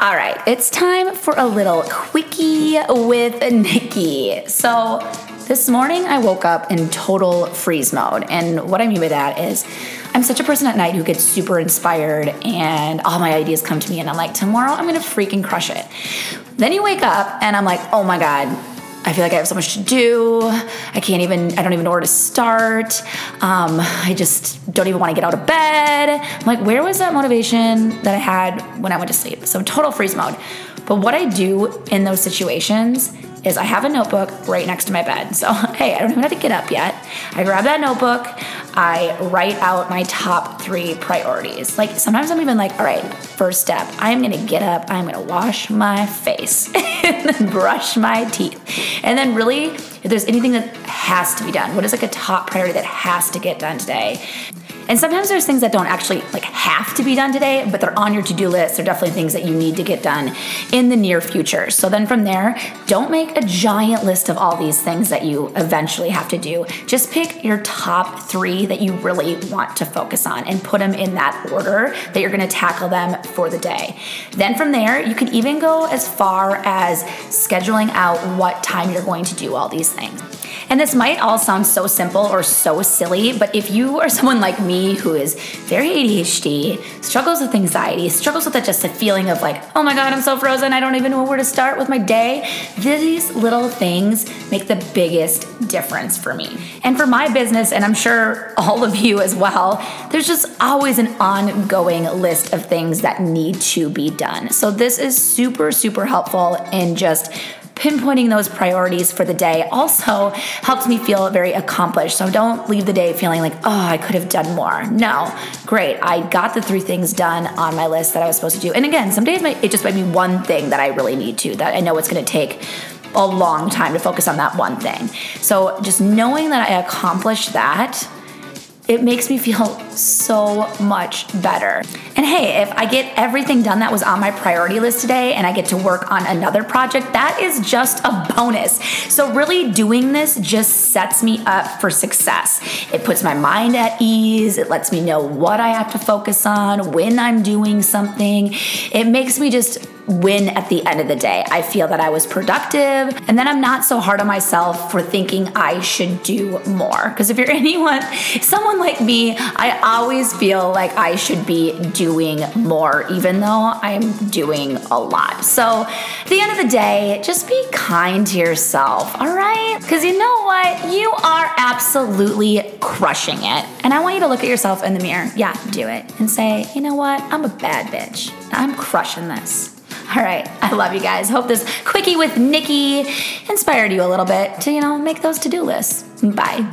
All right, it's time for a little quickie with Nikki. So, this morning I woke up in total freeze mode. And what I mean by that is, I'm such a person at night who gets super inspired and all my ideas come to me, and I'm like, tomorrow I'm gonna freaking crush it. Then you wake up and I'm like, oh my God, I feel like I have so much to do. I can't even, I don't even know where to start. Um, I just don't even want to get out of bed. I'm like, where was that motivation that I had when I went to sleep? So, total freeze mode. But what I do in those situations is I have a notebook right next to my bed. So, hey, I don't even have to get up yet. I grab that notebook, I write out my top three priorities. Like sometimes I'm even like, all right, first step, I'm gonna get up, I'm gonna wash my face and then brush my teeth. And then, really, if there's anything that has to be done, what is like a top priority that has to get done today? And sometimes there's things that don't actually like have to be done today, but they're on your to-do list. They're definitely things that you need to get done in the near future. So then from there, don't make a giant list of all these things that you eventually have to do. Just pick your top 3 that you really want to focus on and put them in that order that you're going to tackle them for the day. Then from there, you can even go as far as scheduling out what time you're going to do all these things. And this might all sound so simple or so silly, but if you are someone like me who is very ADHD, struggles with anxiety, struggles with just a feeling of like, oh my God, I'm so frozen, I don't even know where to start with my day, these little things make the biggest difference for me. And for my business, and I'm sure all of you as well, there's just always an ongoing list of things that need to be done. So this is super, super helpful in just pinpointing those priorities for the day also helps me feel very accomplished. So don't leave the day feeling like, oh, I could have done more. No, great. I got the three things done on my list that I was supposed to do. And again, some days it just might be one thing that I really need to, that I know it's going to take a long time to focus on that one thing. So just knowing that I accomplished that it makes me feel so much better. And hey, if I get everything done that was on my priority list today and I get to work on another project, that is just a bonus. So, really, doing this just sets me up for success. It puts my mind at ease, it lets me know what I have to focus on, when I'm doing something. It makes me just win at the end of the day. I feel that I was productive, and then I'm not so hard on myself for thinking I should do more. Because if you're anyone, someone like me, I always feel like I should be doing more, even though I'm doing a lot. So at the end of the day, just be kind to yourself, all right? Because you know what? You are absolutely crushing it. And I want you to look at yourself in the mirror. Yeah, do it. And say, you know what? I'm a bad bitch. I'm crushing this. All right. I love you guys. Hope this quickie with Nikki inspired you a little bit to, you know, make those to do lists. Bye.